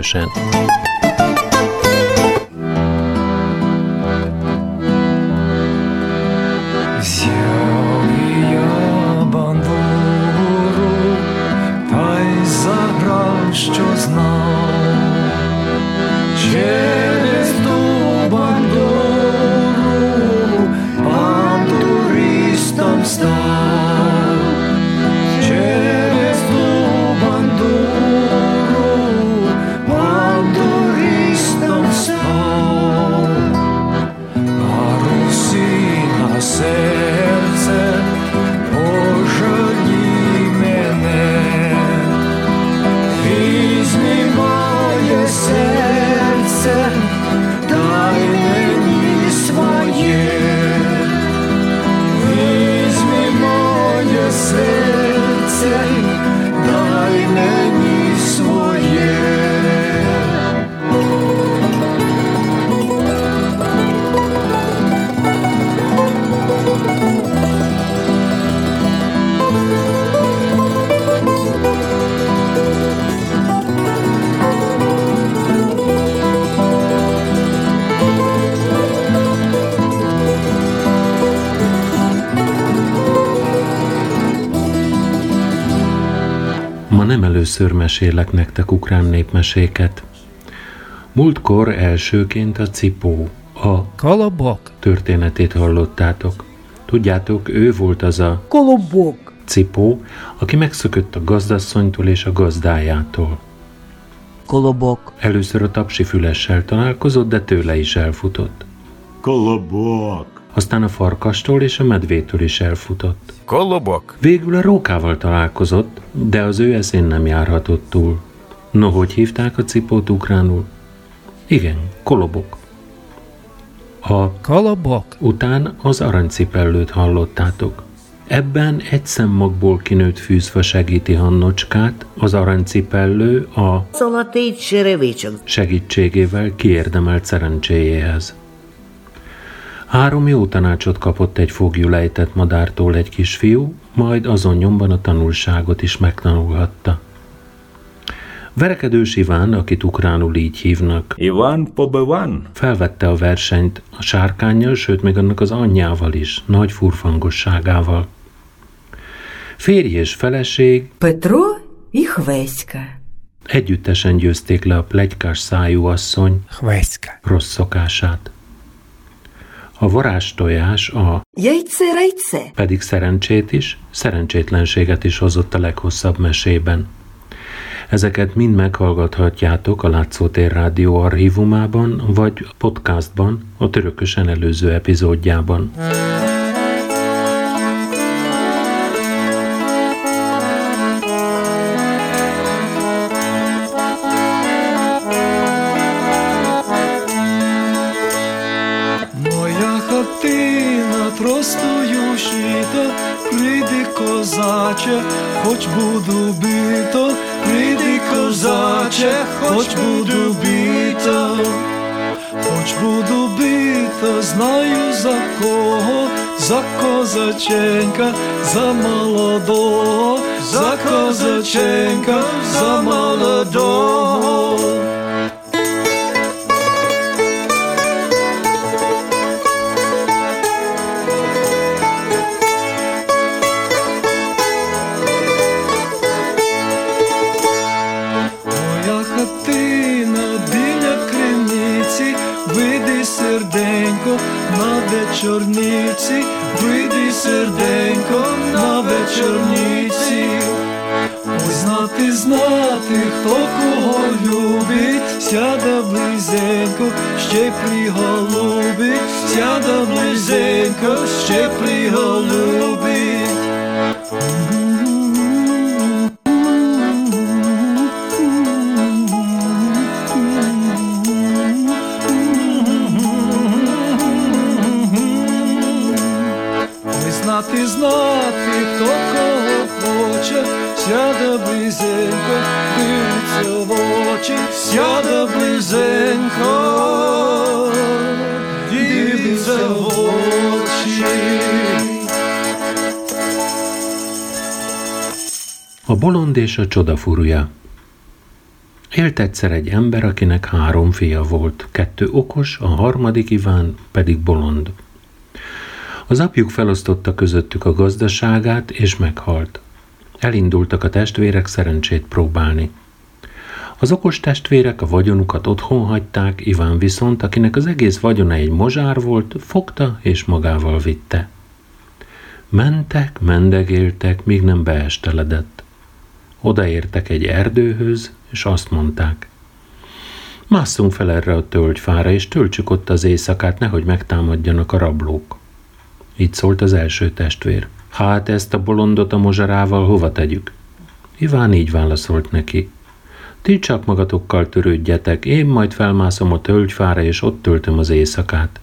közösen. Mesélek nektek ukrán népmeséket. Múltkor elsőként a cipó, a Kalabok történetét hallottátok. Tudjátok, ő volt az a Kolobok cipó, aki megszökött a gazdasszonytól és a gazdájától. Kolobok Először a tapsi fülessel találkozott, de tőle is elfutott. Kolobok aztán a farkastól és a medvétől is elfutott. Kolobok? Végül a rókával találkozott, de az ő eszén nem járhatott túl. No, hogy hívták a cipót ukránul? Igen, kolobok. A kalabok után az aranycipellőt hallottátok. Ebben egy szemmagból kinőtt fűzfa segíti Hannocskát, az aranycipellő a segítségével kiérdemelt szerencséjéhez. Három jó tanácsot kapott egy fogjú madártól egy kisfiú, majd azon nyomban a tanulságot is megtanulhatta. Verekedős Iván, akit ukránul így hívnak. Iván Pobevan. Felvette a versenyt a sárkányjal, sőt még annak az anyjával is, nagy furfangosságával. Férj és feleség Petro i Hveszka. Együttesen győzték le a plegykás szájú asszony Hveszka rossz szokását. A varázstojás a jejce rejce pedig szerencsét is, szerencsétlenséget is hozott a leghosszabb mesében. Ezeket mind meghallgathatjátok a Látszótér Rádió archívumában, vagy podcastban, a törökösen előző epizódjában. Mm. Козаче, хоч буду бито, прийди козаче, хоч буду бито, хоч буду бито, знаю за кого, за козаченька, за молодого, за козаченька, за молодого. Знати, знати, хто кого любить, сяда близенько, ще приголубить, сяда близенько, ще приголубить. Bolond és a csodafurúja. Élt egyszer egy ember, akinek három fia volt, kettő okos, a harmadik Iván pedig bolond. Az apjuk felosztotta közöttük a gazdaságát, és meghalt. Elindultak a testvérek szerencsét próbálni. Az okos testvérek a vagyonukat otthon hagyták, Iván viszont, akinek az egész vagyona egy mozsár volt, fogta és magával vitte. Mentek, mendegéltek, míg nem beesteledett. Odaértek egy erdőhöz, és azt mondták. Másszunk fel erre a tölgyfára, és töltsük ott az éjszakát, nehogy megtámadjanak a rablók. Így szólt az első testvér. Hát ezt a bolondot a mozsarával hova tegyük? Iván így válaszolt neki. Ti csak magatokkal törődjetek, én majd felmászom a tölgyfára, és ott töltöm az éjszakát.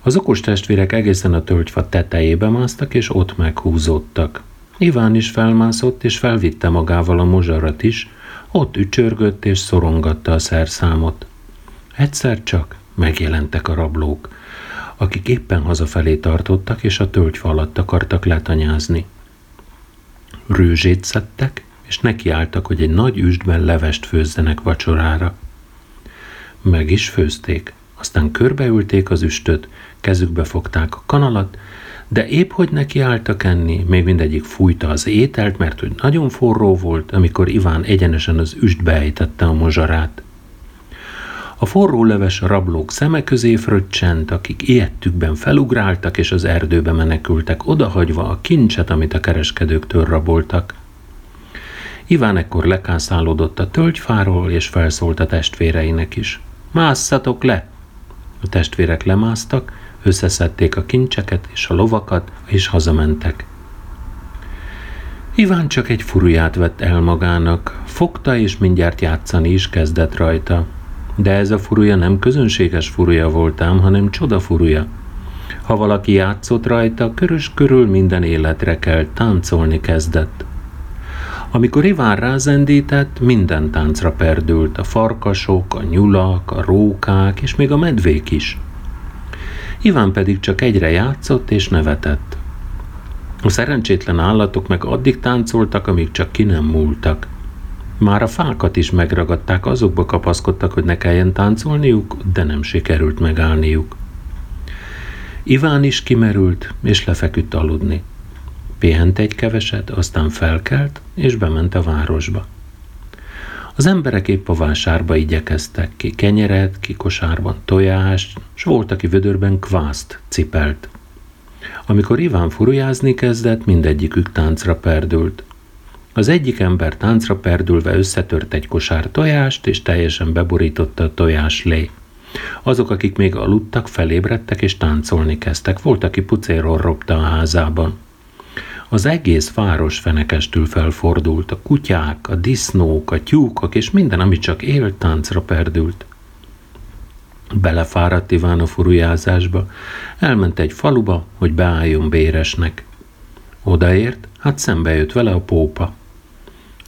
Az okos testvérek egészen a tölgyfa tetejébe másztak, és ott meghúzódtak. Iván is felmászott, és felvitte magával a mozsarat is, ott ücsörgött és szorongatta a szerszámot. Egyszer csak megjelentek a rablók, akik éppen hazafelé tartottak, és a tölgyfa alatt akartak letanyázni. Rőzsét szedtek, és nekiálltak, hogy egy nagy üstben levest főzzenek vacsorára. Meg is főzték, aztán körbeülték az üstöt, kezükbe fogták a kanalat, de épp hogy nekiálltak enni, még mindegyik fújta az ételt, mert hogy nagyon forró volt, amikor Iván egyenesen az üstbe ejtette a mozsarát. A forró leves rablók szeme közé fröccsent, akik ilyettükben felugráltak és az erdőbe menekültek, odahagyva a kincset, amit a kereskedőktől raboltak. Iván ekkor lekászálódott a tölgyfáról, és felszólt a testvéreinek is. Másszatok le! A testvérek lemásztak, összeszedték a kincseket és a lovakat, és hazamentek. Iván csak egy furuját vett el magának, fogta és mindjárt játszani is kezdett rajta. De ez a furuja nem közönséges furuja voltám, hanem csoda furuja. Ha valaki játszott rajta, körös körül minden életre kell, táncolni kezdett. Amikor Iván rázendített, minden táncra perdült, a farkasok, a nyulak, a rókák és még a medvék is. Iván pedig csak egyre játszott és nevetett. A szerencsétlen állatok meg addig táncoltak, amíg csak ki nem múltak. Már a fákat is megragadták, azokba kapaszkodtak, hogy ne kelljen táncolniuk, de nem sikerült megállniuk. Iván is kimerült, és lefeküdt aludni. Pihent egy keveset, aztán felkelt, és bement a városba. Az emberek épp a vásárba igyekeztek, ki kenyeret, ki kosárban tojást, s volt, aki vödörben kvászt cipelt. Amikor Iván furujázni kezdett, mindegyikük táncra perdült. Az egyik ember táncra perdülve összetört egy kosár tojást, és teljesen beborította a tojás lé. Azok, akik még aludtak, felébredtek és táncolni kezdtek. Volt, aki pucéról ropta a házában. Az egész város fenekestül felfordult, a kutyák, a disznók, a tyúkok és minden, ami csak élt, táncra perdült. Belefáradt Iván a furujázásba, elment egy faluba, hogy beálljon béresnek. Odaért, hát szembe jött vele a pópa.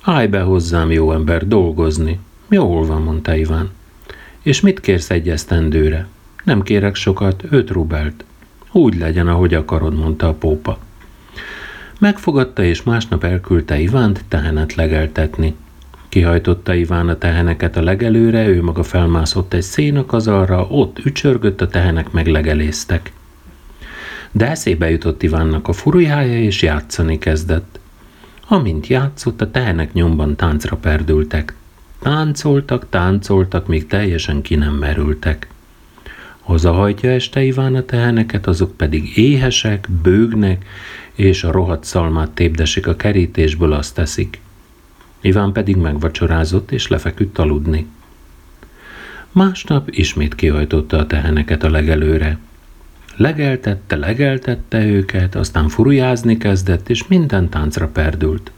Állj be hozzám, jó ember, dolgozni. Jól van, mondta Iván. És mit kérsz egy esztendőre? Nem kérek sokat, öt rubelt. Úgy legyen, ahogy akarod, mondta a pópa. Megfogadta, és másnap elküldte Ivánt tehenet legeltetni. Kihajtotta Iván a teheneket a legelőre, ő maga felmászott egy szénakazalra, ott ücsörgött, a tehenek meglegeléztek. De eszébe jutott Ivánnak a furujája, és játszani kezdett. Amint játszott, a tehenek nyomban táncra perdültek. Táncoltak, táncoltak, míg teljesen ki nem merültek. Hazahajtja este Iván a teheneket, azok pedig éhesek, bőgnek, és a rohadt szalmát tépdesik a kerítésből, azt teszik. Iván pedig megvacsorázott, és lefeküdt aludni. Másnap ismét kihajtotta a teheneket a legelőre. Legeltette, legeltette őket, aztán furujázni kezdett, és minden táncra perdült.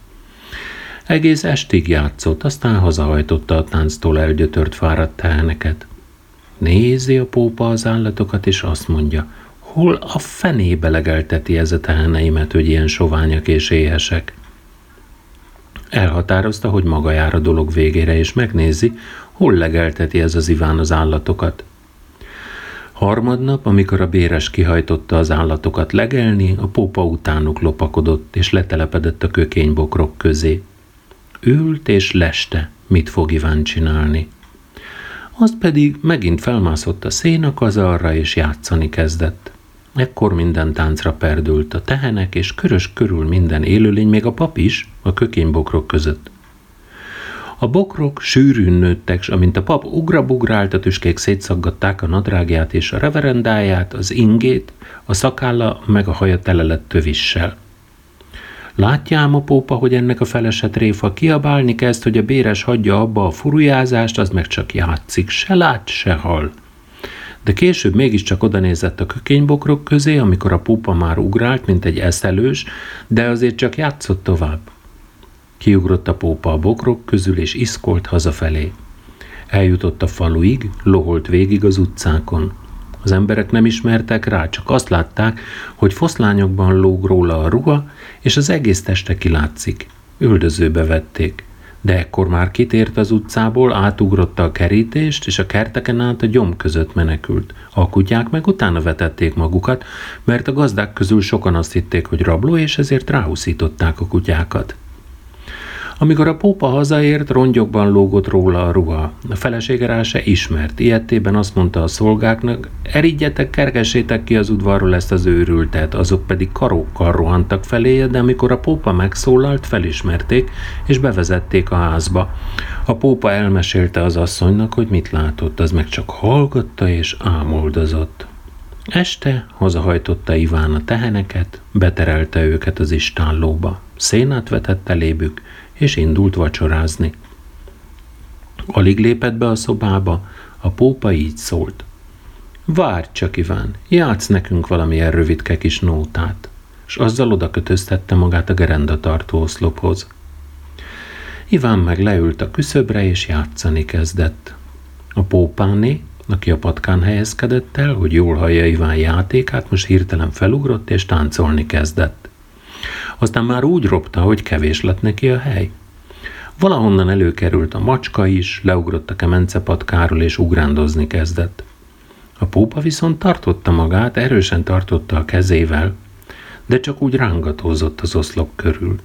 Egész estig játszott, aztán hazahajtotta a tánctól elgyötört fáradt teheneket. Nézi a pópa az állatokat, és azt mondja, hol a fenébe legelteti ez a teheneimet, hogy ilyen soványak és éhesek. Elhatározta, hogy maga jár a dolog végére, és megnézi, hol legelteti ez az Iván az állatokat. Harmadnap, amikor a béres kihajtotta az állatokat legelni, a pópa utánuk lopakodott, és letelepedett a kökénybokrok közé. Ült és leste, mit fog Iván csinálni. Azt pedig megint felmászott a szénakazarra, és játszani kezdett. Ekkor minden táncra perdült a tehenek, és körös körül minden élőlény, még a pap is, a kökénybokrok között. A bokrok sűrűn nőttek, s amint a pap ugrabugrált, a tüskék szétszaggatták a nadrágját és a reverendáját, az ingét, a szakálla meg a haja tele lett tövissel. Látjám a pópa, hogy ennek a felese tréfa kiabálni kezd, hogy a béres hagyja abba a furujázást, az meg csak játszik, se lát, se hal. De később mégiscsak odanézett a kökénybokrok közé, amikor a pópa már ugrált, mint egy eszelős, de azért csak játszott tovább. Kiugrott a pópa a bokrok közül, és iszkolt hazafelé. Eljutott a faluig, loholt végig az utcákon. Az emberek nem ismertek rá, csak azt látták, hogy foszlányokban lóg róla a ruha, és az egész teste kilátszik. Üldözőbe vették. De ekkor már kitért az utcából, átugrotta a kerítést, és a kerteken át a gyom között menekült. A kutyák meg utána vetették magukat, mert a gazdák közül sokan azt hitték, hogy rabló, és ezért ráhúszították a kutyákat. Amikor a pópa hazaért, rongyokban lógott róla a ruha. A felesége rá se ismert. Ilyettében azt mondta a szolgáknak, eridjetek, kergessétek ki az udvarról ezt az őrültet, azok pedig karókkal rohantak feléje, de amikor a pópa megszólalt, felismerték, és bevezették a házba. A pópa elmesélte az asszonynak, hogy mit látott, az meg csak hallgatta és ámoldozott. Este hazahajtotta Iván a teheneket, beterelte őket az istállóba. Szénát vetett elébük, és indult vacsorázni. Alig lépett be a szobába, a pópa így szólt. Várj csak, Iván, játsz nekünk valamilyen rövidke kis nótát, és azzal oda kötöztette magát a gerendatartó oszlophoz. Iván meg leült a küszöbre, és játszani kezdett. A pópáné, aki a patkán helyezkedett el, hogy jól hallja Iván játékát, most hirtelen felugrott és táncolni kezdett. Aztán már úgy ropta, hogy kevés lett neki a hely. Valahonnan előkerült a macska is, leugrott a kemencepatkáról és ugrándozni kezdett. A pópa viszont tartotta magát, erősen tartotta a kezével, de csak úgy rángatózott az oszlop körül.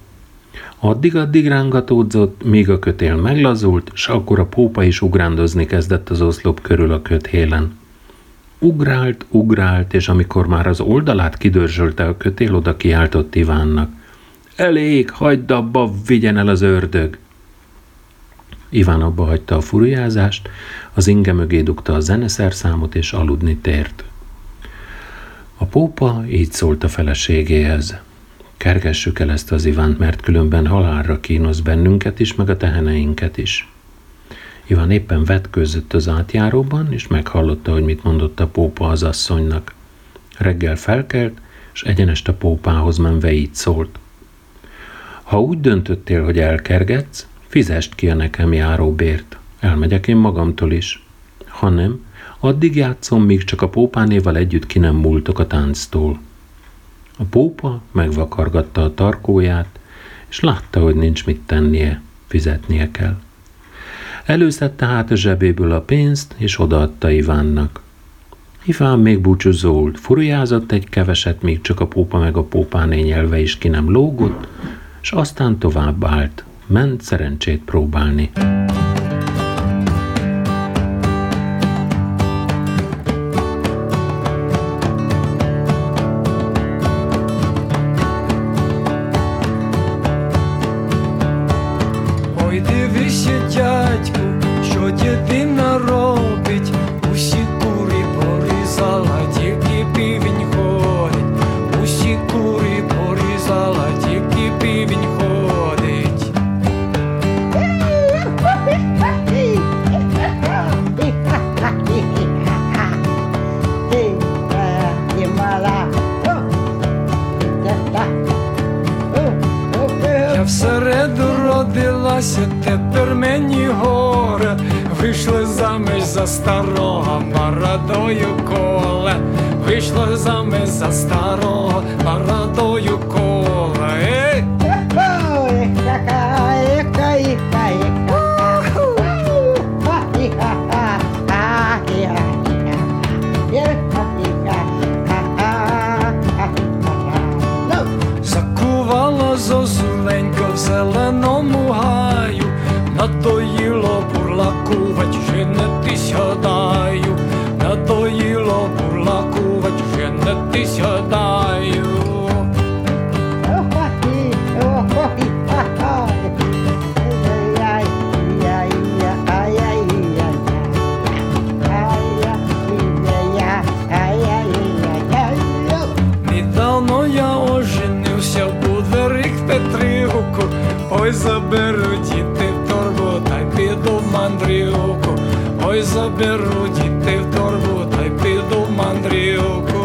Addig-addig rángatódzott, míg a kötél meglazult, s akkor a pópa is ugrándozni kezdett az oszlop körül a köthélen. Ugrált, ugrált, és amikor már az oldalát kidörzsölte a kötél, oda kiáltott Ivánnak. Elég, hagyd abba, vigyen el az ördög! Iván abba hagyta a furujázást, az inge mögé dugta a zeneszerszámot, és aludni tért. A pópa így szólt a feleségéhez. Kergessük el ezt az Ivánt, mert különben halálra kínosz bennünket is, meg a teheneinket is. Iván éppen vetkőzött az átjáróban, és meghallotta, hogy mit mondott a pópa az asszonynak. Reggel felkelt, és egyenest a pópához menve így szólt. Ha úgy döntöttél, hogy elkergetsz, fizest ki a nekem járó bért. Elmegyek én magamtól is. Ha nem, addig játszom, míg csak a pópánéval együtt ki nem múltok a tánctól. A pópa megvakargatta a tarkóját, és látta, hogy nincs mit tennie, fizetnie kell. Előszedte hát a zsebéből a pénzt, és odaadta Ivánnak. Iván még búcsúzóult, furujázott egy keveset, míg csak a pópa meg a pópáné nyelve is ki nem lógott, és aztán tovább állt, ment szerencsét próbálni. Всереду родилася, тепер мені горе. Вийшли заміж за старого бородою коле, вийшла заміж за старого бородою коле. Заберу діти в торбу, та й піду в мандрівку.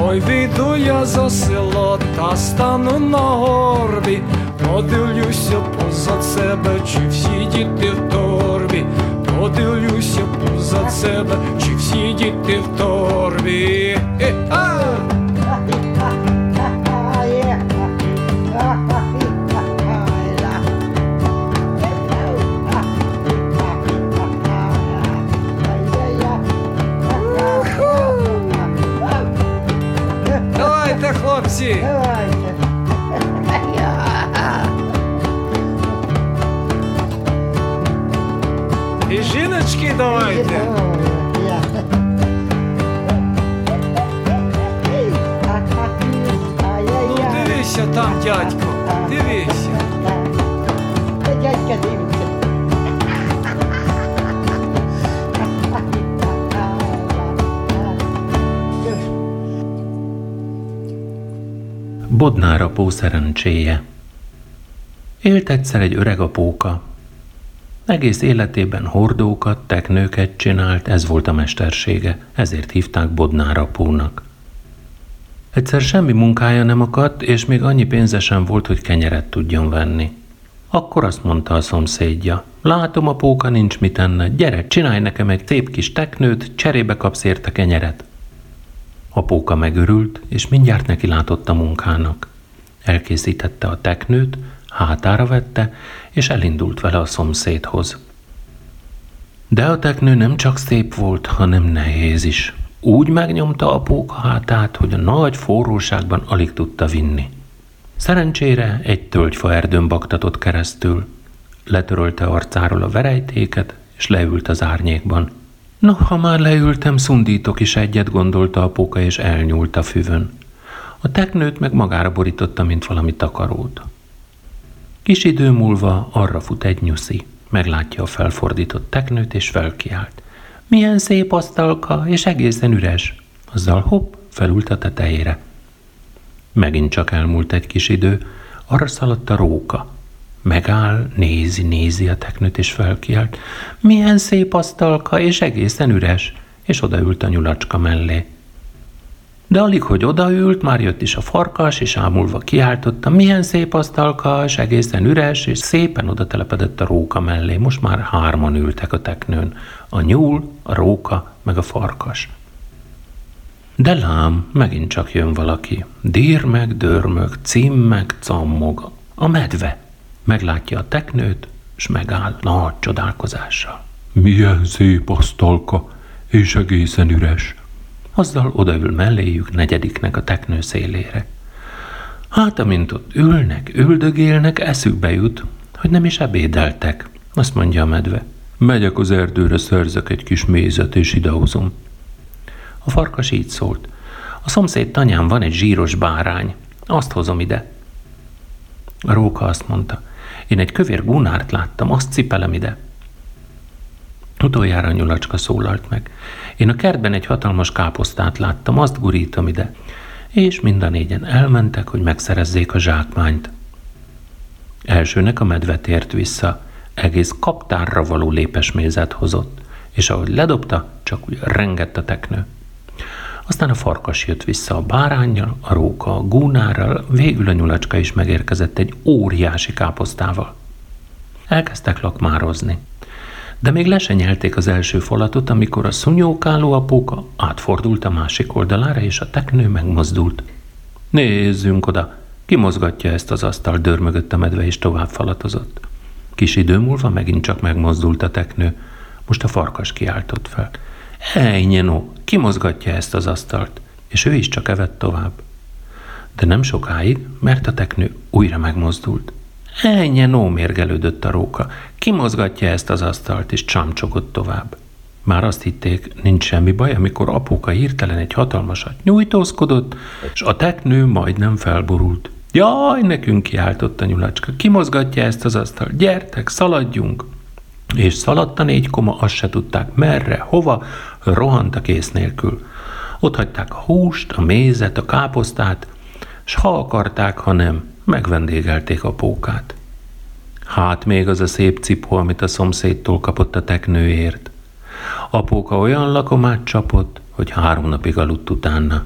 Ой, вийду я за село та стану на горбі, подивлюся позад себе, чи всі діти в торбі, подивлюся позад себе, чи всі діти в торбі. Е-а! Давайте, szerencséje. Élt egyszer egy öreg apóka. Egész életében hordókat, teknőket csinált, ez volt a mestersége, ezért hívták Bodnár apónak. Egyszer semmi munkája nem akadt, és még annyi pénze sem volt, hogy kenyeret tudjon venni. Akkor azt mondta a szomszédja, látom, apóka nincs mit enne, gyere, csinálj nekem egy szép kis teknőt, cserébe kapsz érte kenyeret. Apóka megörült, és mindjárt neki látott a munkának. Elkészítette a teknőt, hátára vette, és elindult vele a szomszédhoz. De a teknő nem csak szép volt, hanem nehéz is. Úgy megnyomta apóka hátát, hogy a nagy forróságban alig tudta vinni. Szerencsére egy tölgyfa erdőn baktatott keresztül. Letörölte arcáról a verejtéket, és leült az árnyékban. No, ha már leültem, szundítok is egyet, gondolta apóka, és elnyúlt a füvön. A teknőt meg magára borította, mint valami takarót. Kis idő múlva arra fut egy nyuszi. Meglátja a felfordított teknőt, és felkiált. Milyen szép asztalka, és egészen üres. Azzal hopp, felült a tetejére. Megint csak elmúlt egy kis idő, arra szaladt a róka. Megáll, nézi, nézi a teknőt, és felkiált. Milyen szép asztalka, és egészen üres, és odaült a nyulacska mellé. De alig, hogy odaült, már jött is a farkas, és ámulva kiáltotta, milyen szép asztalka, és egészen üres, és szépen oda telepedett a róka mellé. Most már hárman ültek a teknőn. A nyúl, a róka, meg a farkas. De lám, megint csak jön valaki. Dír meg, dörmög, cimmeg, cammog. A medve. Meglátja a teknőt, és megáll nagy csodálkozással. Milyen szép asztalka, és egészen üres. Azzal odaül melléjük negyediknek a teknő szélére. Hát, amint ott ülnek, üldögélnek, eszükbe jut, hogy nem is ebédeltek. Azt mondja a medve. Megyek az erdőre, szerzek egy kis mézet, és idehozom. A farkas így szólt. A szomszéd tanyán van egy zsíros bárány. Azt hozom ide. A róka azt mondta. Én egy kövér gunárt láttam, azt cipelem ide. Utoljára nyulacska szólalt meg. Én a kertben egy hatalmas káposztát láttam, azt gurítom ide. És mind a négyen elmentek, hogy megszerezzék a zsákmányt. Elsőnek a medve tért vissza, egész kaptárra való lépesmézet hozott, és ahogy ledobta, csak úgy rengett a teknő. Aztán a farkas jött vissza a bárányjal, a róka a gúnárral, végül a nyulacska is megérkezett egy óriási káposztával. Elkezdtek lakmározni. De még le se nyelték az első falatot, amikor a szunyókáló apóka átfordult a másik oldalára, és a teknő megmozdult. Nézzünk oda, ki mozgatja ezt az asztal, dörmögött a medve, és tovább falatozott. Kis idő múlva megint csak megmozdult a teknő. Most a farkas kiáltott fel. Ejnye no, ki mozgatja ezt az asztalt? És ő is csak evett tovább. De nem sokáig, mert a teknő újra megmozdult. Ennyi no, mérgelődött a róka. Ki mozgatja ezt az asztalt, és csámcsogott tovább. Már azt hitték, nincs semmi baj, amikor apuka hirtelen egy hatalmasat nyújtózkodott, és a teknő majdnem felborult. Jaj, nekünk kiáltott a nyulacska. Ki mozgatja ezt az asztalt? Gyertek, szaladjunk! És szaladt a négy koma, azt se tudták merre, hova, rohantak ész nélkül. Ott hagyták a húst, a mézet, a káposztát, s ha akarták, ha nem, megvendégelték a pókát. Hát még az a szép cipó, amit a szomszédtól kapott a teknőért. Apóka olyan lakomát csapott, hogy három napig aludt utána.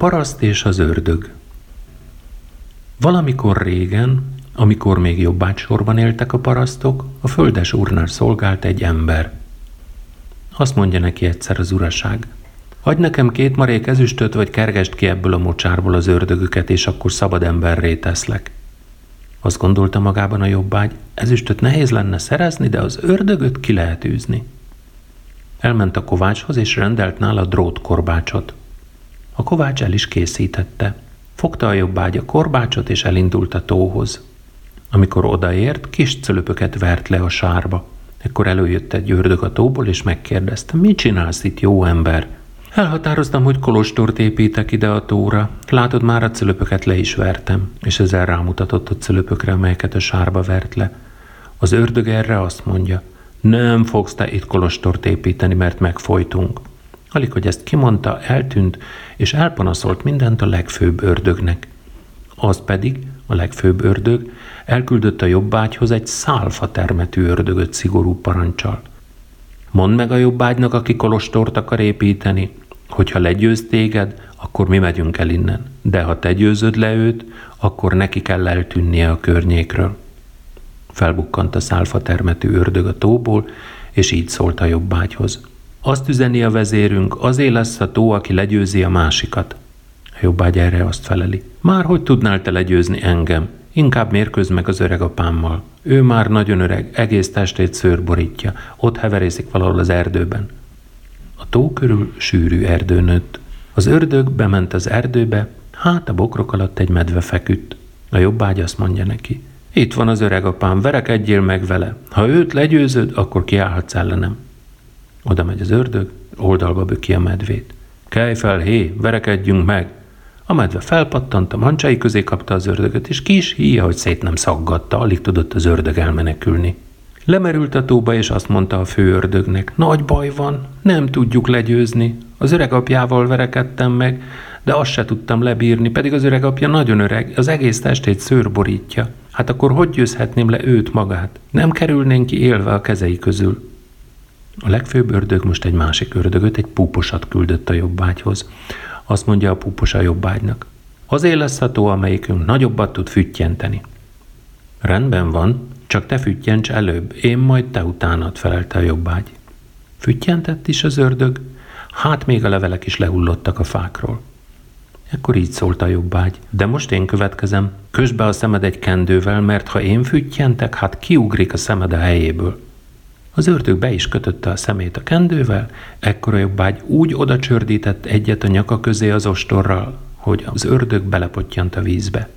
Paraszt és az ördög Valamikor régen, amikor még jobbágysorban éltek a parasztok, a földes úrnál szolgált egy ember. Azt mondja neki egyszer az uraság, adj nekem két marék ezüstöt, vagy kergest ki ebből a mocsárból az ördögüket, és akkor szabad emberré teszlek. Azt gondolta magában a jobbágy, ezüstöt nehéz lenne szerezni, de az ördögöt ki lehet űzni. Elment a kovácshoz, és rendelt nála drótkorbácsot. A kovács el is készítette. Fogta a jobbágy a korbácsot, és elindult a tóhoz. Amikor odaért, kis cölöpöket vert le a sárba. Ekkor előjött egy ördög a tóból, és megkérdezte, mit csinálsz itt, jó ember? Elhatároztam, hogy kolostort építek ide a tóra. Látod, már a cölöpöket le is vertem, és ezzel rámutatott a cölöpökre, amelyeket a sárba vert le. Az ördög erre azt mondja, nem fogsz te itt kolostort építeni, mert megfojtunk. Alig, hogy ezt kimondta, eltűnt, és elpanaszolt mindent a legfőbb ördögnek. Az pedig, a legfőbb ördög, elküldött a jobbágyhoz egy szálfa termetű ördögöt szigorú parancsal. Mondd meg a jobbágynak, aki kolostort akar építeni, hogyha legyőz téged, akkor mi megyünk el innen. De ha te győzöd le őt, akkor neki kell eltűnnie a környékről. Felbukkant a szálfa termetű ördög a tóból, és így szólt a jobbágyhoz. Azt üzeni a vezérünk, azé lesz a tó, aki legyőzi a másikat. A jobbágy erre azt feleli. Már hogy tudnál te legyőzni engem? Inkább mérkőz meg az öreg apámmal. Ő már nagyon öreg, egész testét szőr borítja. Ott heverészik valahol az erdőben. A tó körül sűrű erdő nőtt. Az ördög bement az erdőbe, hát a bokrok alatt egy medve feküdt. A jobbágy azt mondja neki. Itt van az öreg apám, verekedjél meg vele. Ha őt legyőzöd, akkor kiállhatsz ellenem. Oda megy az ördög, oldalba böki a medvét. Kelj fel, hé, verekedjünk meg! A medve felpattant, a mancsai közé kapta az ördögöt, és kis híja, hogy szét nem szaggatta, alig tudott az ördög elmenekülni. Lemerült a tóba, és azt mondta a fő ördögnek, nagy baj van, nem tudjuk legyőzni. Az öreg apjával verekedtem meg, de azt se tudtam lebírni, pedig az öreg apja nagyon öreg, az egész testét szőr borítja. Hát akkor hogy győzhetném le őt magát? Nem kerülnénk ki élve a kezei közül. A legfőbb ördög most egy másik ördögöt, egy púposat küldött a jobbágyhoz. Azt mondja a púpos a jobbágynak. Azért lesz a tó, amelyikünk nagyobbat tud füttyenteni. Rendben van, csak te füttyents előbb, én majd te utánad, felelte a jobbágy. Füttyentett is az ördög, hát még a levelek is lehullottak a fákról. Ekkor így szólt a jobbágy. De most én következem. Közbe a szemed egy kendővel, mert ha én füttyentek, hát kiugrik a szemed a helyéből. Az ördög be is kötötte a szemét a kendővel, ekkor a jobbágy úgy oda csördített egyet a nyaka közé az ostorral, hogy az ördög belepottyant a vízbe.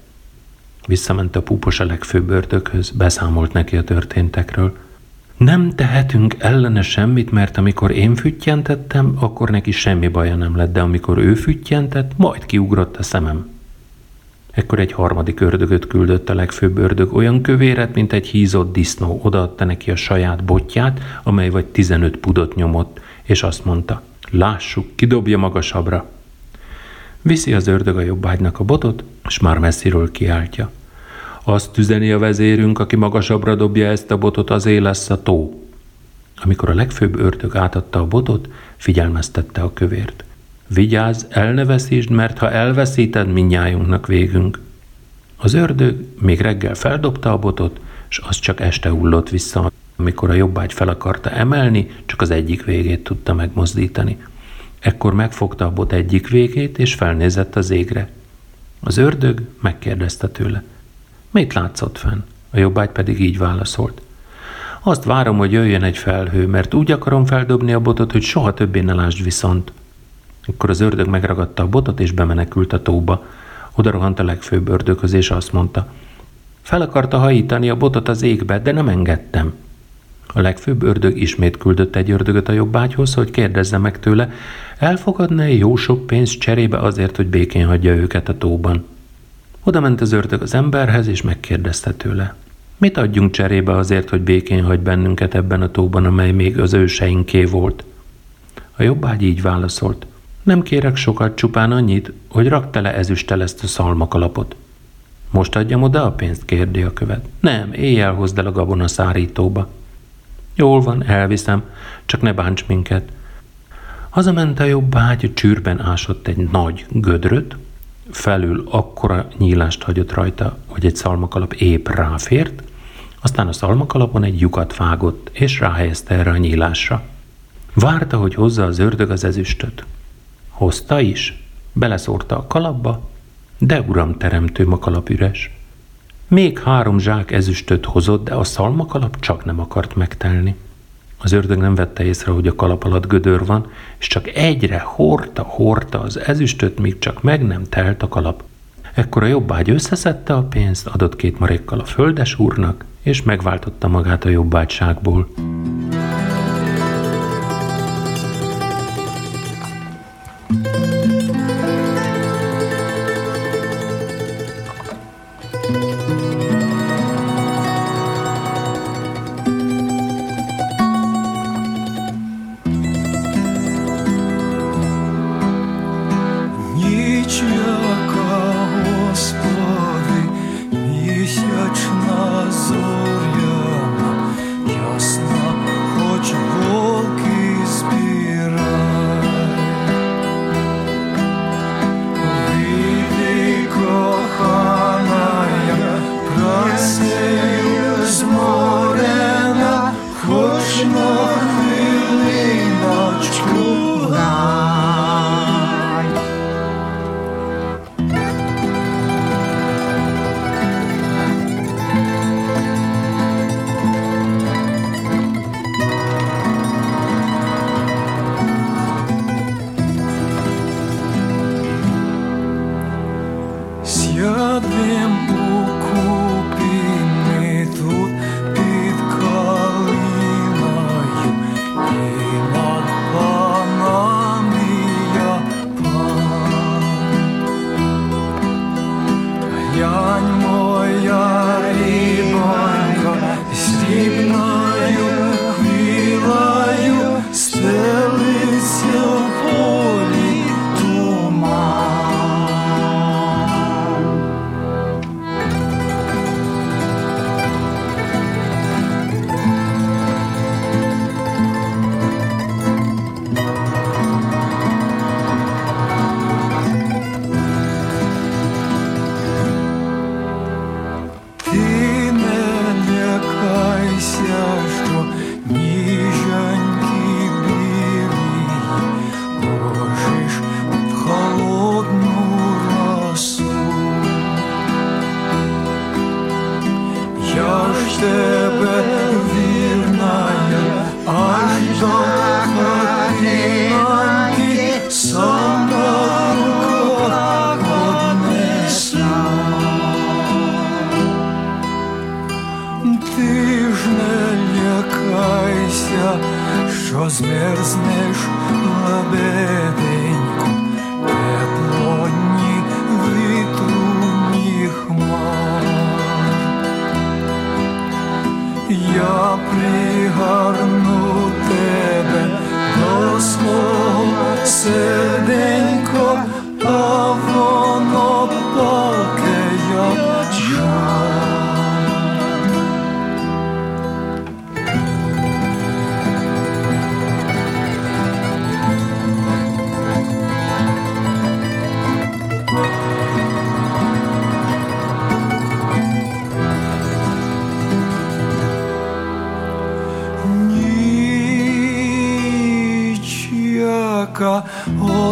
Visszament a púpos a legfőbb ördöghöz, beszámolt neki a történtekről. Nem tehetünk ellene semmit, mert amikor én füttyentettem, akkor neki semmi baja nem lett, de amikor ő füttyentett, majd kiugrott a szemem. Ekkor egy harmadik ördögöt küldött a legfőbb ördög, olyan kövéret, mint egy hízott disznó. Odaadta neki a saját botját, amely vagy 15 pudot nyomott, és azt mondta, lássuk, kidobja magasabbra. Viszi az ördög a jobbágynak a botot, és már messziről kiáltja. Azt üzeni a vezérünk, aki magasabbra dobja ezt a botot, azé lesz a tó. Amikor a legfőbb ördög átadta a botot, figyelmeztette a kövért. Vigyázz, el mert ha elveszíted, minnyájunknak végünk. Az ördög még reggel feldobta a botot, és az csak este hullott vissza. Amikor a jobbágy fel akarta emelni, csak az egyik végét tudta megmozdítani. Ekkor megfogta a bot egyik végét, és felnézett az égre. Az ördög megkérdezte tőle. Mit látszott fenn? A jobbágy pedig így válaszolt. Azt várom, hogy jöjjön egy felhő, mert úgy akarom feldobni a botot, hogy soha többé ne lásd viszont. Akkor az ördög megragadta a botot, és bemenekült a tóba. Oda rohant a legfőbb ördöghöz, és azt mondta. Fel akarta hajítani a botot az égbe, de nem engedtem. A legfőbb ördög ismét küldött egy ördögöt a jobbágyhoz, hogy kérdezze meg tőle, elfogadna jó sok pénzt cserébe azért, hogy békén hagyja őket a tóban. Oda ment az ördög az emberhez, és megkérdezte tőle. Mit adjunk cserébe azért, hogy békén hagy bennünket ebben a tóban, amely még az őseinké volt? A jobbágy így válaszolt. Nem kérek sokat, csupán annyit, hogy rak tele ezüsttel ezt a szalmakalapot. Most adjam oda a pénzt, kérdi a követ. Nem, éjjel hozd el a gabona szárítóba. Jól van, elviszem, csak ne bánts minket. Hazament a jobbágy, csűrben ásott egy nagy gödröt, felül akkora nyílást hagyott rajta, hogy egy szalmakalap épp ráfért, aztán a szalmakalapon egy lyukat vágott, és ráhelyezte erre a nyílásra. Várta, hogy hozza az ördög az ezüstöt. Hozta is, beleszórta a kalapba, de uram teremtőm a kalap üres. Még három zsák ezüstöt hozott, de a szalmakalap csak nem akart megtelni. Az ördög nem vette észre, hogy a kalap alatt gödör van, és csak egyre hordta az ezüstöt, míg csak meg nem telt a kalap. Ekkor a jobbágy összeszedte a pénzt, adott két marékkal a földes úrnak, és megváltotta magát a jobbágyságból.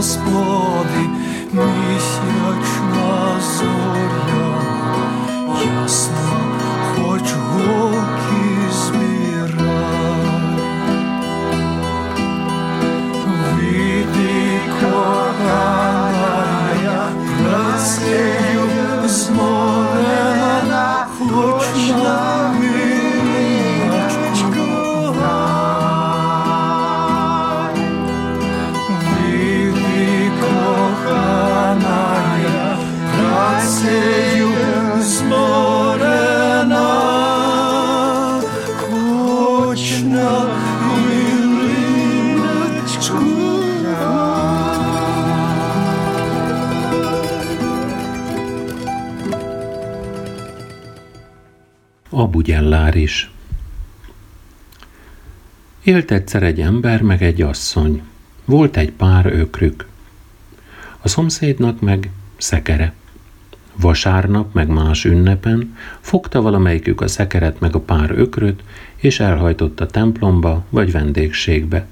gospel bugyellár is. Élt egyszer egy ember, meg egy asszony. Volt egy pár ökrük. A szomszédnak meg szekere. Vasárnap, meg más ünnepen fogta valamelyikük a szekeret meg a pár ökröt, és elhajtott a templomba vagy vendégségbe.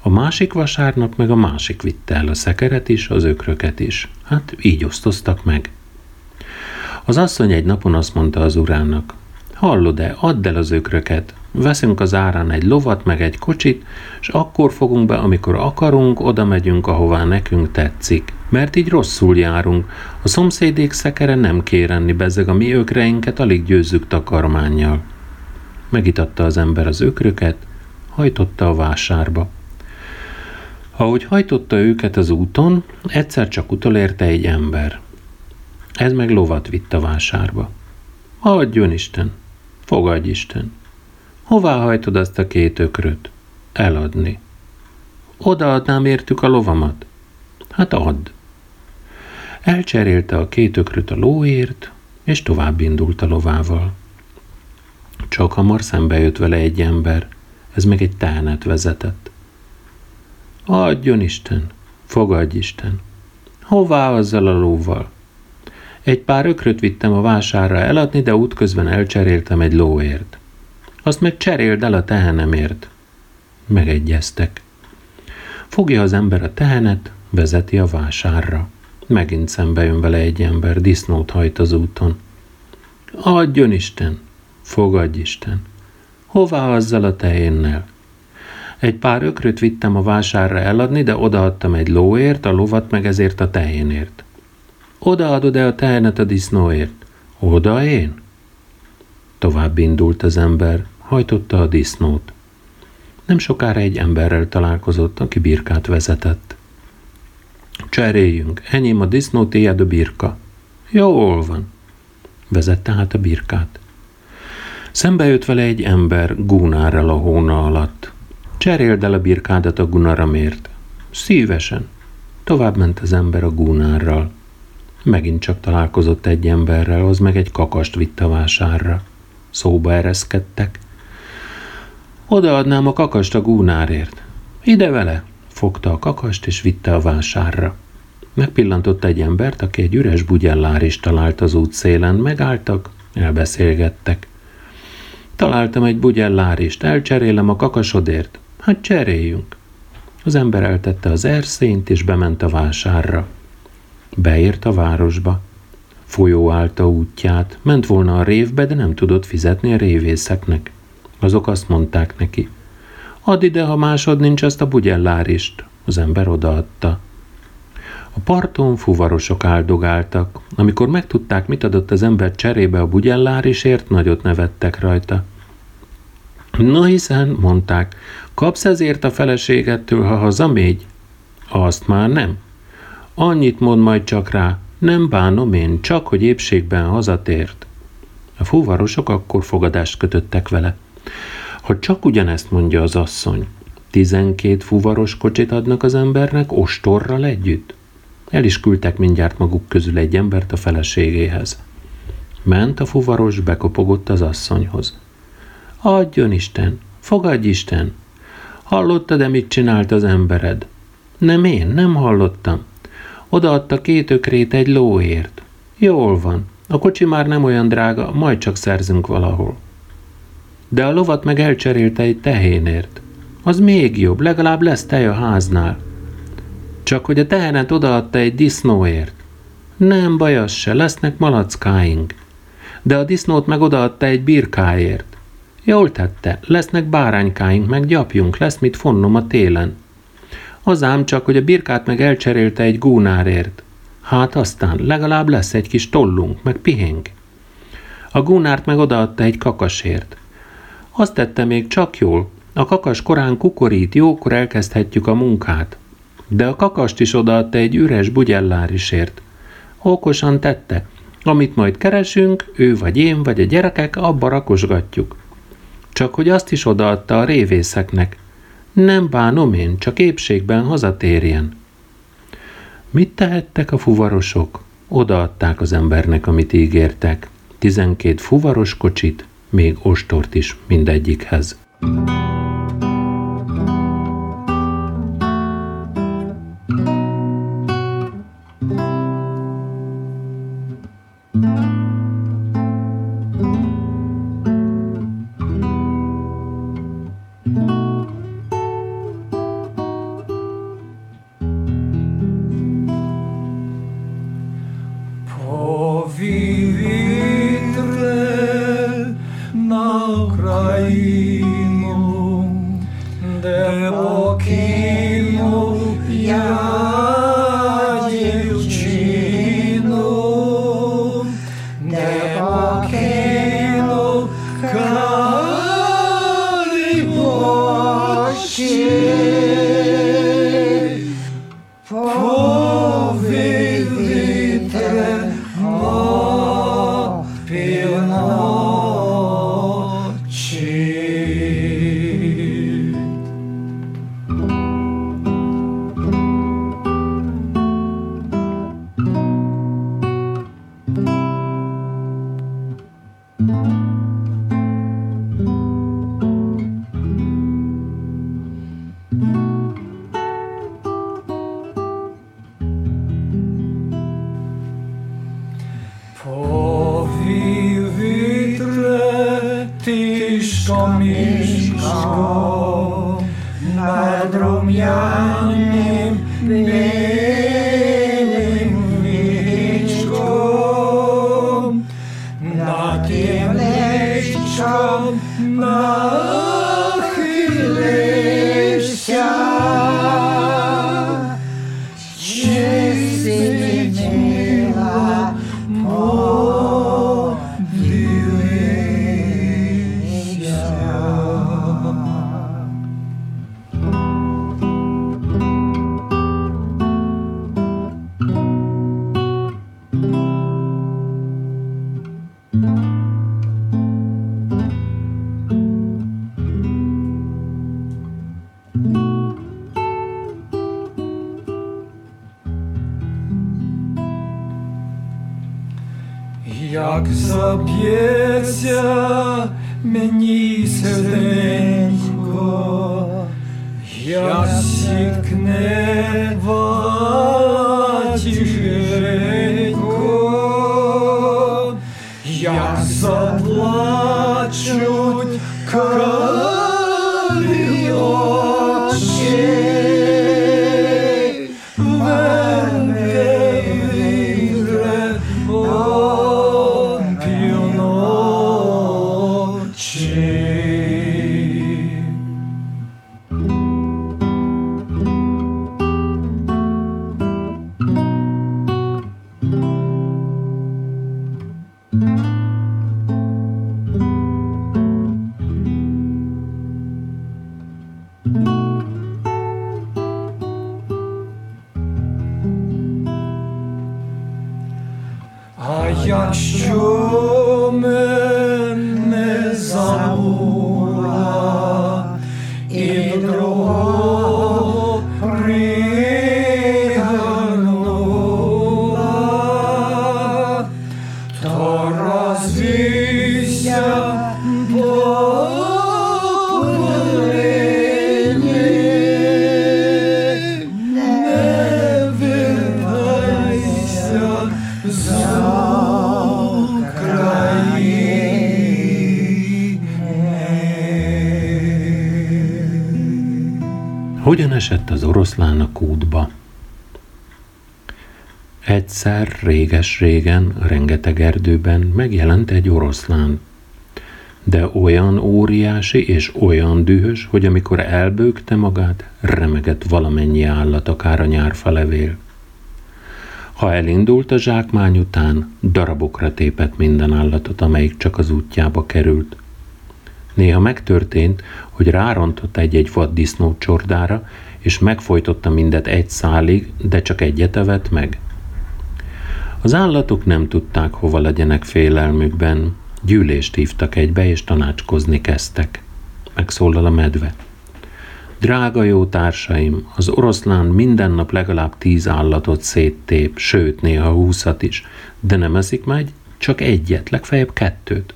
A másik vasárnap meg a másik vitte el a szekeret is, az ökröket is. Hát így osztoztak meg. Az asszony egy napon azt mondta az urának, hallod-e, add el az ökröket, veszünk az árán egy lovat, meg egy kocsit, és akkor fogunk be, amikor akarunk, oda megyünk, ahová nekünk tetszik. Mert így rosszul járunk. A szomszédék szekere nem kér enni, bezzeg a mi ökreinket alig győzzük takarmánnyal. Megitatta az ember az ökröket, hajtotta a vásárba. Ahogy hajtotta őket az úton, egyszer csak utolérte egy ember. Ez meg lovat vitt a vásárba. Adjon Isten, fogadj Isten. Hová hajtod azt a két ökröt? Eladni. Odaadnám értük a lovamat? Hát add. Elcserélte a két ökröt a lóért, és tovább indult a lovával. Csak hamar szembe jött vele egy ember, ez meg egy tehenet vezetett. Adjon Isten, fogadj Isten. Hová azzal a lóval? Egy pár ökröt vittem a vásárra eladni, de útközben elcseréltem egy lóért. Azt meg cseréld el a tehenemért. Megegyeztek. Fogja az ember a tehenet, vezeti a vásárra. Megint szembe jön vele egy ember, disznót hajt az úton. Adjon Isten, fogadj Isten. Hová azzal a tehénnel? Egy pár ökröt vittem a vásárra eladni, de odaadtam egy lóért, a lovat meg ezért a tehénért. Odaadod-e a tehenet a disznóért? Oda én? Tovább indult az ember, hajtotta a disznót. Nem sokára egy emberrel találkozott, aki birkát vezetett. Cseréljünk, enyém a disznó, tiéd a birka. Jól van. Vezette hát a birkát. Szembe jött vele egy ember Gunárral a hóna alatt. Cseréld el a birkádat a Gunaramért. Szívesen. Tovább ment az ember a Gunárral. Megint csak találkozott egy emberrel, az meg egy kakast vitt a vásárra. Szóba ereszkedtek. Odaadnám a kakast a Gúnárért. Ide vele! Fogta a kakast és vitte a vásárra. Megpillantott egy embert, aki egy üres bugyellár is talált az útszélen. Megálltak, elbeszélgettek. Találtam egy bugyellárist, elcserélem a kakasodért. Hát cseréljünk. Az ember eltette az erszényt, és bement a vásárra. Beért a városba. Folyó állta útját, ment volna a révbe, de nem tudott fizetni a révészeknek. Azok azt mondták neki. Add ide, ha másod nincs azt a bugyellárist. Az ember odaadta. A parton fuvarosok áldogáltak. Amikor megtudták, mit adott az ember cserébe a bugyellárisért, nagyot nevettek rajta. Na hiszen, mondták, kapsz ezért a feleségettől, ha hazamégy? Azt már nem. Annyit mond majd csak rá, nem bánom én, csak hogy épségben hazatért. A fuvarosok akkor fogadást kötöttek vele. Ha csak ugyanezt mondja az asszony, tizenkét fuvaros kocsit adnak az embernek ostorral együtt? El is küldtek mindjárt maguk közül egy embert a feleségéhez. Ment a fuvaros, bekopogott az asszonyhoz. Adjon Isten, fogadj Isten! Hallottad-e, mit csinált az embered? Nem én, nem hallottam. Odaadta két ökrét egy lóért. Jól van, a kocsi már nem olyan drága, majd csak szerzünk valahol. De a lovat meg elcserélte egy tehénért. Az még jobb, legalább lesz tej a háznál. Csak hogy a tehenet odaadta egy disznóért. Nem baj az se, lesznek malackáink. De a disznót meg odaadta egy birkáért. Jól tette, lesznek báránykáink, meg gyapjunk, lesz mit fonnom a télen. Az ám csak, hogy a birkát meg elcserélte egy gúnárért. Hát aztán legalább lesz egy kis tollunk, meg pihénk. A gúnárt meg odaadta egy kakasért. Azt tette még csak jól, a kakas korán kukorít, jókor elkezdhetjük a munkát. De a kakast is odaadta egy üres bugyellárisért. Okosan tette, amit majd keresünk, ő vagy én, vagy a gyerekek, abba rakosgatjuk. Csak hogy azt is odaadta a révészeknek. Nem bánom én, csak épségben hazatérjen. Mit tehettek a fuvarosok? Odaadták az embernek, amit ígértek. Tizenkét fuvaros kocsit, még ostort is mindegyikhez. thank réges-régen, rengeteg erdőben megjelent egy oroszlán. De olyan óriási és olyan dühös, hogy amikor elbőgte magát, remegett valamennyi állat, akár a nyárfalevél. Ha elindult a zsákmány után, darabokra tépett minden állatot, amelyik csak az útjába került. Néha megtörtént, hogy rárontott egy-egy vaddisznó csordára, és megfojtotta mindet egy szálig, de csak egyet evett meg. Az állatok nem tudták, hova legyenek félelmükben. Gyűlést hívtak egybe, és tanácskozni kezdtek. Megszólal a medve. Drága jó társaim, az oroszlán minden nap legalább tíz állatot széttép, sőt, néha húszat is, de nem eszik meg, csak egyet, legfeljebb kettőt.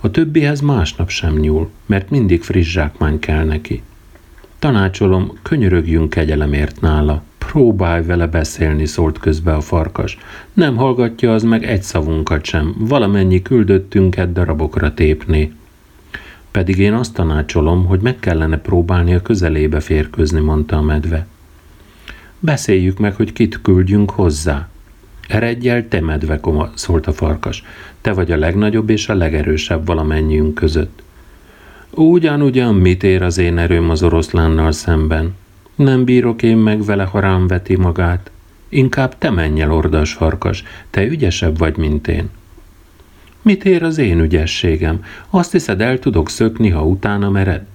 A többihez másnap sem nyúl, mert mindig friss zsákmány kell neki. Tanácsolom, könyörögjünk kegyelemért nála. Próbálj vele beszélni, szólt közbe a farkas. Nem hallgatja az meg egy szavunkat sem, valamennyi küldöttünket darabokra tépni. Pedig én azt tanácsolom, hogy meg kellene próbálni a közelébe férkőzni, mondta a medve. Beszéljük meg, hogy kit küldjünk hozzá. Eredj el, te medve, koma, szólt a farkas. Te vagy a legnagyobb és a legerősebb valamennyiünk között. Ugyan-ugyan mit ér az én erőm az oroszlánnal szemben? Nem bírok én meg vele, ha rám veti magát. Inkább te menj el, ordas farkas, te ügyesebb vagy, mint én. Mit ér az én ügyességem? Azt hiszed, el tudok szökni, ha utána mered?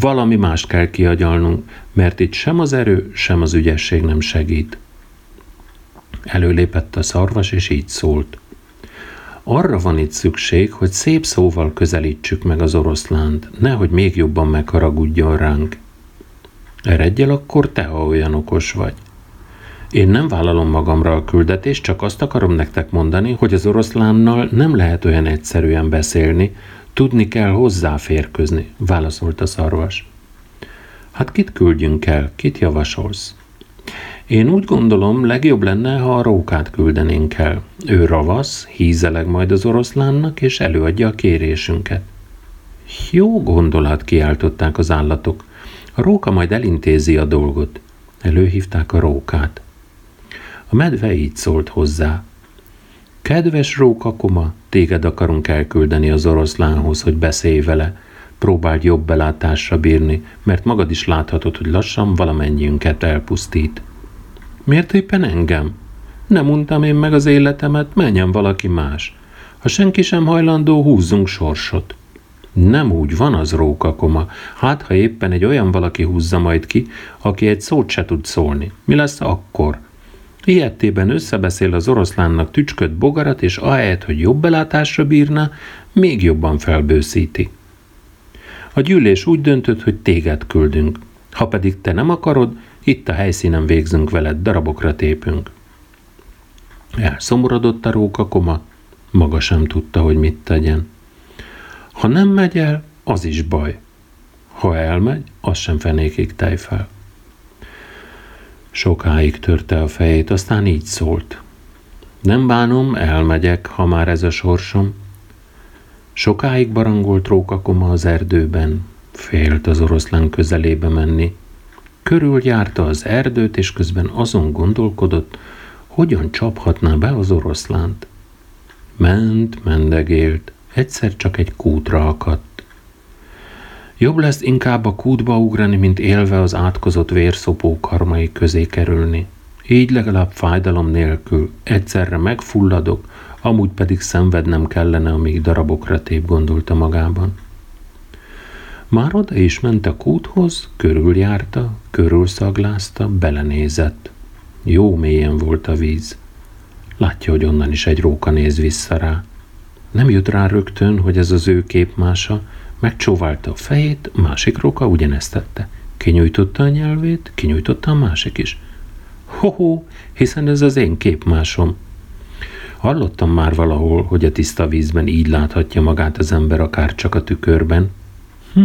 Valami mást kell kiagyalnunk, mert itt sem az erő, sem az ügyesség nem segít. Előlépett a szarvas, és így szólt. Arra van itt szükség, hogy szép szóval közelítsük meg az oroszlánt, nehogy még jobban megharagudjon ránk. Eredjel akkor te, ha olyan okos vagy. Én nem vállalom magamra a küldetést, csak azt akarom nektek mondani, hogy az oroszlánnal nem lehet olyan egyszerűen beszélni, tudni kell hozzáférközni, válaszolt a szarvas. Hát kit küldjünk el, kit javasolsz? Én úgy gondolom, legjobb lenne, ha a rókát küldenénk el. Ő ravasz, hízeleg majd az oroszlánnak, és előadja a kérésünket. Jó gondolat, kiáltották az állatok. A róka majd elintézi a dolgot. Előhívták a rókát. A medve így szólt hozzá. Kedves rókakoma, téged akarunk elküldeni az oroszlánhoz, hogy beszélj vele. Próbáld jobb belátásra bírni, mert magad is láthatod, hogy lassan valamennyiünket elpusztít. Miért éppen engem? Nem untam én meg az életemet, menjen valaki más. Ha senki sem hajlandó, húzzunk sorsot. Nem úgy van az rókakoma. Hát, ha éppen egy olyan valaki húzza majd ki, aki egy szót se tud szólni. Mi lesz akkor? Ilyettében összebeszél az oroszlánnak tücsköt bogarat, és ahelyett, hogy jobb belátásra bírna, még jobban felbőszíti. A gyűlés úgy döntött, hogy téged küldünk. Ha pedig te nem akarod, itt a helyszínen végzünk veled, darabokra tépünk. Elszomorodott a rókakoma, Maga sem tudta, hogy mit tegyen. Ha nem megy el, az is baj. Ha elmegy, az sem fenékig fel. Sokáig törte a fejét, aztán így szólt. Nem bánom, elmegyek, ha már ez a sorsom. Sokáig barangolt rókakoma az erdőben, félt az oroszlán közelébe menni. Körüljárta az erdőt, és közben azon gondolkodott, hogyan csaphatná be az oroszlánt. Ment, mendegélt, egyszer csak egy kútra akadt. Jobb lesz inkább a kútba ugrani, mint élve az átkozott vérszopó karmai közé kerülni. Így legalább fájdalom nélkül, egyszerre megfulladok, amúgy pedig szenvednem kellene, amíg darabokra tép gondolta magában. Már oda is ment a kúthoz, körüljárta, körülszaglázta, belenézett. Jó mélyen volt a víz. Látja, hogy onnan is egy róka néz vissza rá. Nem jut rá rögtön, hogy ez az ő képmása, megcsóválta a fejét, másik róka ugyanezt tette. Kinyújtotta a nyelvét, kinyújtotta a másik is. Ho-ho, hiszen ez az én képmásom. Hallottam már valahol, hogy a tiszta vízben így láthatja magát az ember akár csak a tükörben. Hm,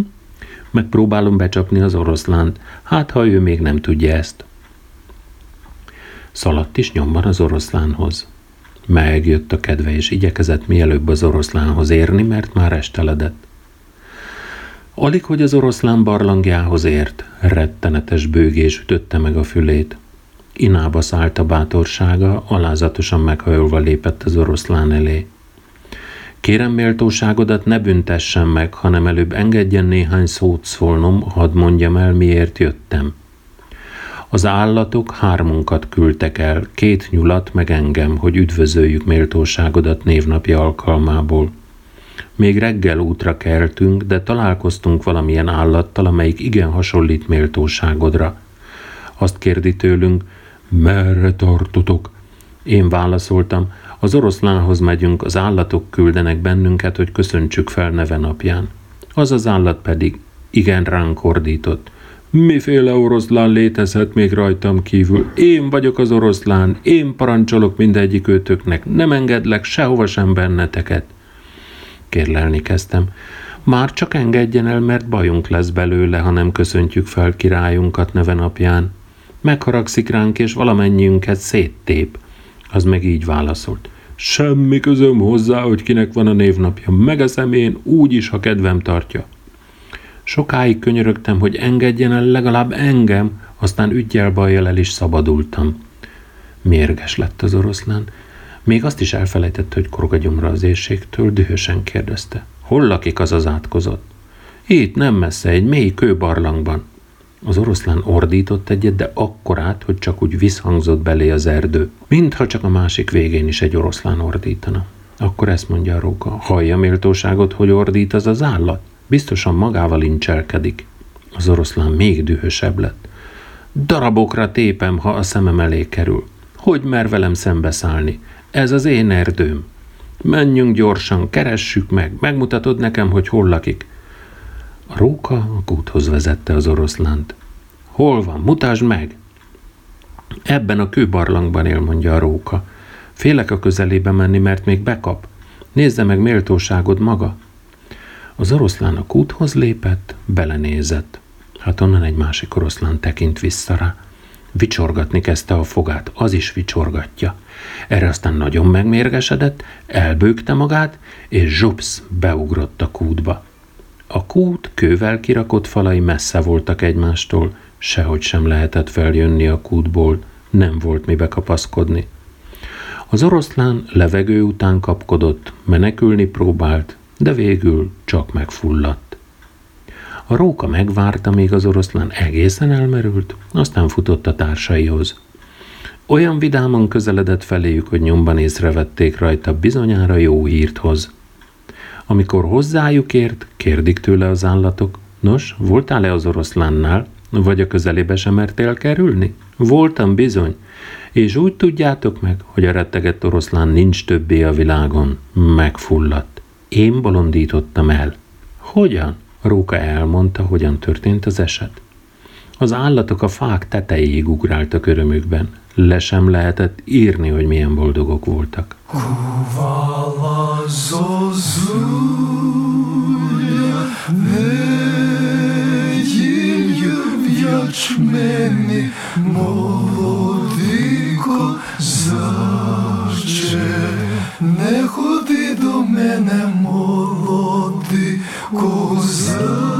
megpróbálom becsapni az oroszlánt, hát ha ő még nem tudja ezt. Szaladt is nyomban az oroszlánhoz. Megjött a kedve, és igyekezett mielőbb az oroszlánhoz érni, mert már esteledett. Alig, hogy az oroszlán barlangjához ért, rettenetes bőgés ütötte meg a fülét. Inába szállt a bátorsága, alázatosan meghajolva lépett az oroszlán elé. Kérem méltóságodat ne büntessen meg, hanem előbb engedjen néhány szót szólnom, hadd mondjam el, miért jöttem. Az állatok hármunkat küldtek el, két nyulat meg engem, hogy üdvözöljük méltóságodat névnapja alkalmából. Még reggel útra keltünk, de találkoztunk valamilyen állattal, amelyik igen hasonlít méltóságodra. Azt kérdi tőlünk, merre tartotok? Én válaszoltam, az oroszlánhoz megyünk, az állatok küldenek bennünket, hogy köszöntsük fel neve napján. Az az állat pedig igen ránk ordított. Miféle oroszlán létezhet még rajtam kívül? Én vagyok az oroszlán, én parancsolok mindegyik őtöknek, nem engedlek sehova sem benneteket. Kérlelni kezdtem. Már csak engedjen el, mert bajunk lesz belőle, ha nem köszöntjük fel királyunkat neve napján. Megharagszik ránk, és valamennyiünket széttép. Az meg így válaszolt. Semmi közöm hozzá, hogy kinek van a névnapja. Megeszem én, úgy is, ha kedvem tartja. Sokáig könyörögtem, hogy engedjen el legalább engem, aztán ügyjel bajjal el is szabadultam. Mérges lett az oroszlán. Még azt is elfelejtette, hogy korgagyomra az érségtől, dühösen kérdezte. Hol lakik az az átkozott? Itt, nem messze, egy mély kőbarlangban. Az oroszlán ordított egyet, de akkorát, hogy csak úgy visszhangzott belé az erdő, mintha csak a másik végén is egy oroszlán ordítana. Akkor ezt mondja a róka, hallja méltóságot, hogy ordít az az állat? Biztosan magával incselkedik. Az oroszlán még dühösebb lett. Darabokra tépem, ha a szemem elé kerül. Hogy mer velem szembeszállni? Ez az én erdőm. Menjünk gyorsan, keressük meg, megmutatod nekem, hogy hol lakik. A róka a kúthoz vezette az oroszlánt. Hol van? Mutasd meg! Ebben a kőbarlangban él, mondja a róka. Félek a közelébe menni, mert még bekap. Nézze meg méltóságod maga. Az oroszlán a kúthoz lépett, belenézett. Hát onnan egy másik oroszlán tekint vissza rá. Vicsorgatni kezdte a fogát, az is vicsorgatja. Erre aztán nagyon megmérgesedett, elbőgte magát, és zsupsz beugrott a kútba. A kút kővel kirakott falai messze voltak egymástól, sehogy sem lehetett feljönni a kútból, nem volt mibe kapaszkodni. Az oroszlán levegő után kapkodott, menekülni próbált, de végül csak megfulladt. A róka megvárta, míg az oroszlán egészen elmerült, aztán futott a társaihoz. Olyan vidáman közeledett feléjük, hogy nyomban észrevették rajta bizonyára jó hírt hoz. Amikor hozzájuk ért, kérdik tőle az állatok, nos, voltál-e az oroszlánnál, vagy a közelébe sem mertél kerülni? Voltam bizony, és úgy tudjátok meg, hogy a rettegett oroszlán nincs többé a világon, megfulladt. Én bolondítottam el. Hogyan? Róka elmondta, hogyan történt az eset. Az állatok a fák tetejéig ugráltak örömükben. Le sem lehetett írni, hogy milyen boldogok voltak. Kuvala zozulja, ječmeni molodiko мене, молодий козаче,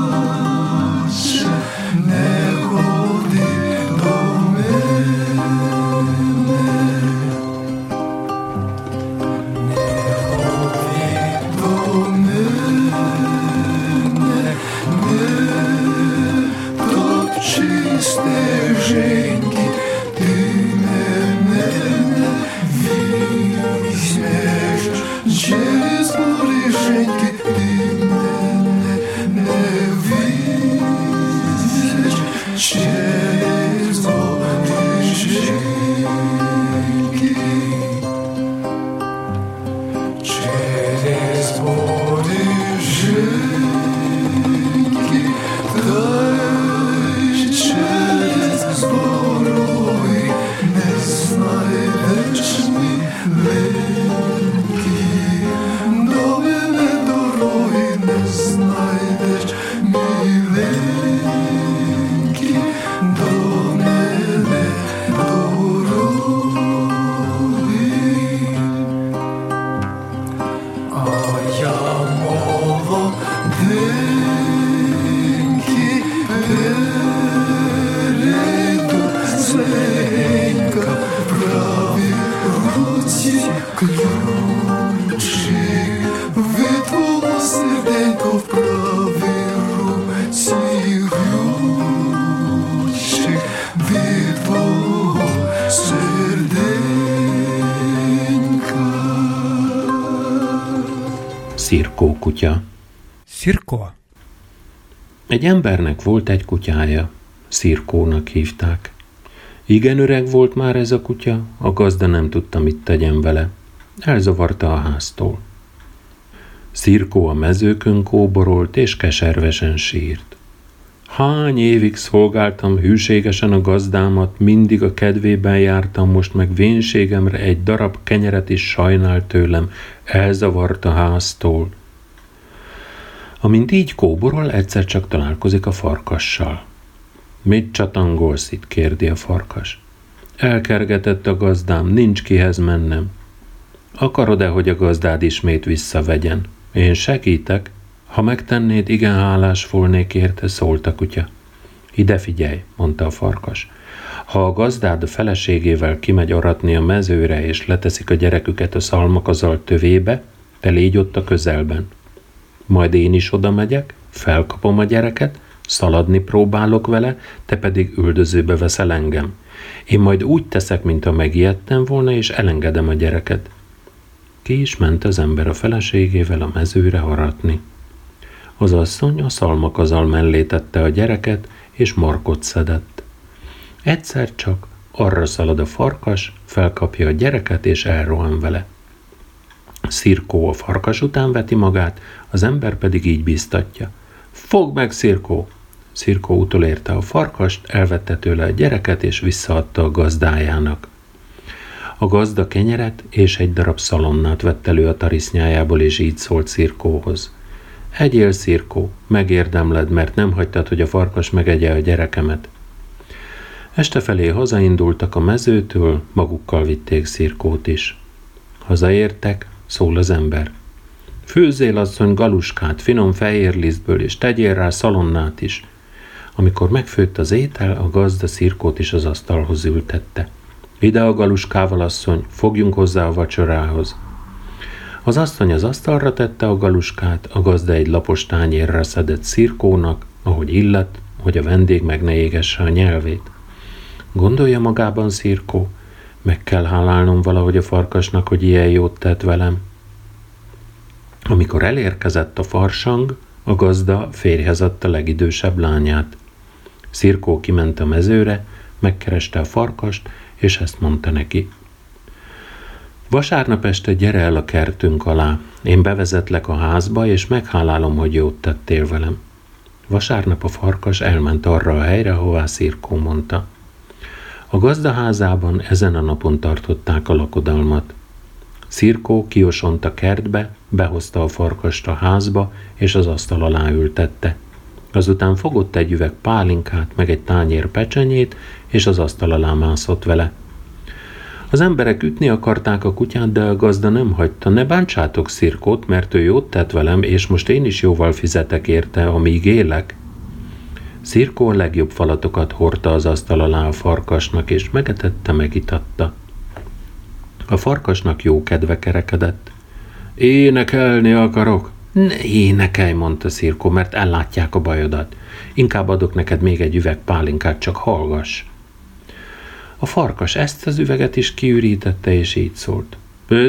Szirko. Egy embernek volt egy kutyája, Szirkónak hívták. Igen öreg volt már ez a kutya, a gazda nem tudta, mit tegyen vele. Elzavarta a háztól. Szirkó a mezőkön kóborolt és keservesen sírt. Hány évig szolgáltam hűségesen a gazdámat, mindig a kedvében jártam, most meg vénségemre egy darab kenyeret is sajnál tőlem, elzavart a háztól. Amint így kóborol, egyszer csak találkozik a farkassal. Mit csatangolsz itt? kérdi a farkas. Elkergetett a gazdám, nincs kihez mennem. Akarod-e, hogy a gazdád ismét visszavegyen? Én segítek. Ha megtennéd, igen hálás volnék érte, szólt a kutya. Ide figyelj, mondta a farkas. Ha a gazdád a feleségével kimegy aratni a mezőre, és leteszik a gyereküket a szalmakazal tövébe, te légy ott a közelben. Majd én is oda megyek, felkapom a gyereket, szaladni próbálok vele, te pedig üldözőbe veszel engem. Én majd úgy teszek, mintha megijedtem volna, és elengedem a gyereket. Ki is ment az ember a feleségével a mezőre haratni. Az asszony a szalmakazal mellé tette a gyereket, és markot szedett. Egyszer csak arra szalad a farkas, felkapja a gyereket, és elrohan vele. Szirkó a farkas után veti magát, az ember pedig így biztatja. Fogd meg, Szirkó! Szirkó utolérte a farkast, elvette tőle a gyereket, és visszaadta a gazdájának. A gazda kenyeret és egy darab szalonnát vett elő a tarisznyájából, és így szólt Szirkóhoz. Egyél, Szirkó, megérdemled, mert nem hagytad, hogy a farkas megegye a gyerekemet. Este felé hazaindultak a mezőtől, magukkal vitték Szirkót is. Hazaértek, szól az ember. Főzzél asszony galuskát, finom fehér lisztből, és tegyél rá szalonnát is. Amikor megfőtt az étel, a gazda Szirkót is az asztalhoz ültette. Ide a galuskával, asszony, fogjunk hozzá a vacsorához. Az asszony az asztalra tette a galuskát, a gazda egy lapos tányérra szedett Szirkónak, ahogy illet, hogy a vendég meg ne égesse a nyelvét. Gondolja magában Szirkó, meg kell hálálnom valahogy a farkasnak, hogy ilyen jót tett velem. Amikor elérkezett a farsang, a gazda férjhez adta legidősebb lányát. Szirkó kiment a mezőre, megkereste a farkast, és ezt mondta neki. Vasárnap este gyere el a kertünk alá, én bevezetlek a házba, és meghálálom, hogy jót tettél velem. Vasárnap a farkas elment arra a helyre, ahová Szirkó mondta. A gazdaházában ezen a napon tartották a lakodalmat. Szirkó kiosont a kertbe, behozta a farkast a házba, és az asztal alá ültette. Azután fogott egy üveg pálinkát, meg egy tányér pecsenyét, és az asztal alá mászott vele. Az emberek ütni akarták a kutyát, de a gazda nem hagyta. Ne bántsátok Szirkót, mert ő jót tett velem, és most én is jóval fizetek érte, amíg élek. Szirkó a legjobb falatokat hordta az asztal alá a farkasnak, és megetette, megitatta. A farkasnak jó kedve kerekedett. Énekelni akarok? Ne énekelj, mondta Szirkó, mert ellátják a bajodat. Inkább adok neked még egy üveg pálinkát, csak hallgass. A farkas ezt az üveget is kiürítette, és így szólt.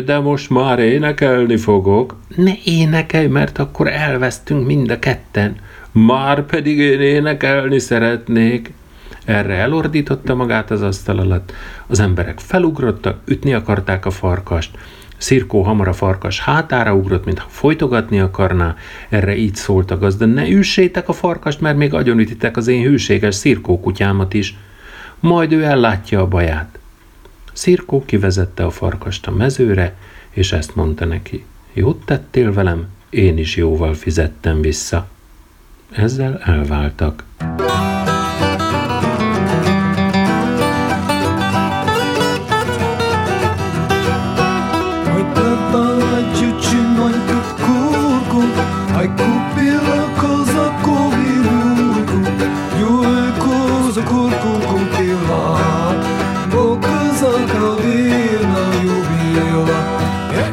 De most már énekelni fogok. Ne énekelj, mert akkor elvesztünk mind a ketten. Már pedig én énekelni szeretnék. Erre elordította magát az asztal alatt. Az emberek felugrottak, ütni akarták a farkast. Szirkó hamar a farkas hátára ugrott, mintha folytogatni akarná. Erre így szólt a gazda, ne üssétek a farkast, mert még agyonütitek az én hűséges szirkó kutyámat is. Majd ő ellátja a baját. Szirkó kivezette a farkast a mezőre, és ezt mondta neki. Jót tettél velem, én is jóval fizettem vissza ezzel elváltak.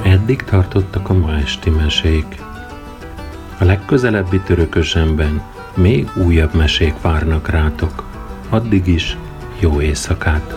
Eddig tartottak a ma esti mesék. A legközelebbi törökösemben még újabb mesék várnak rátok. Addig is jó éjszakát!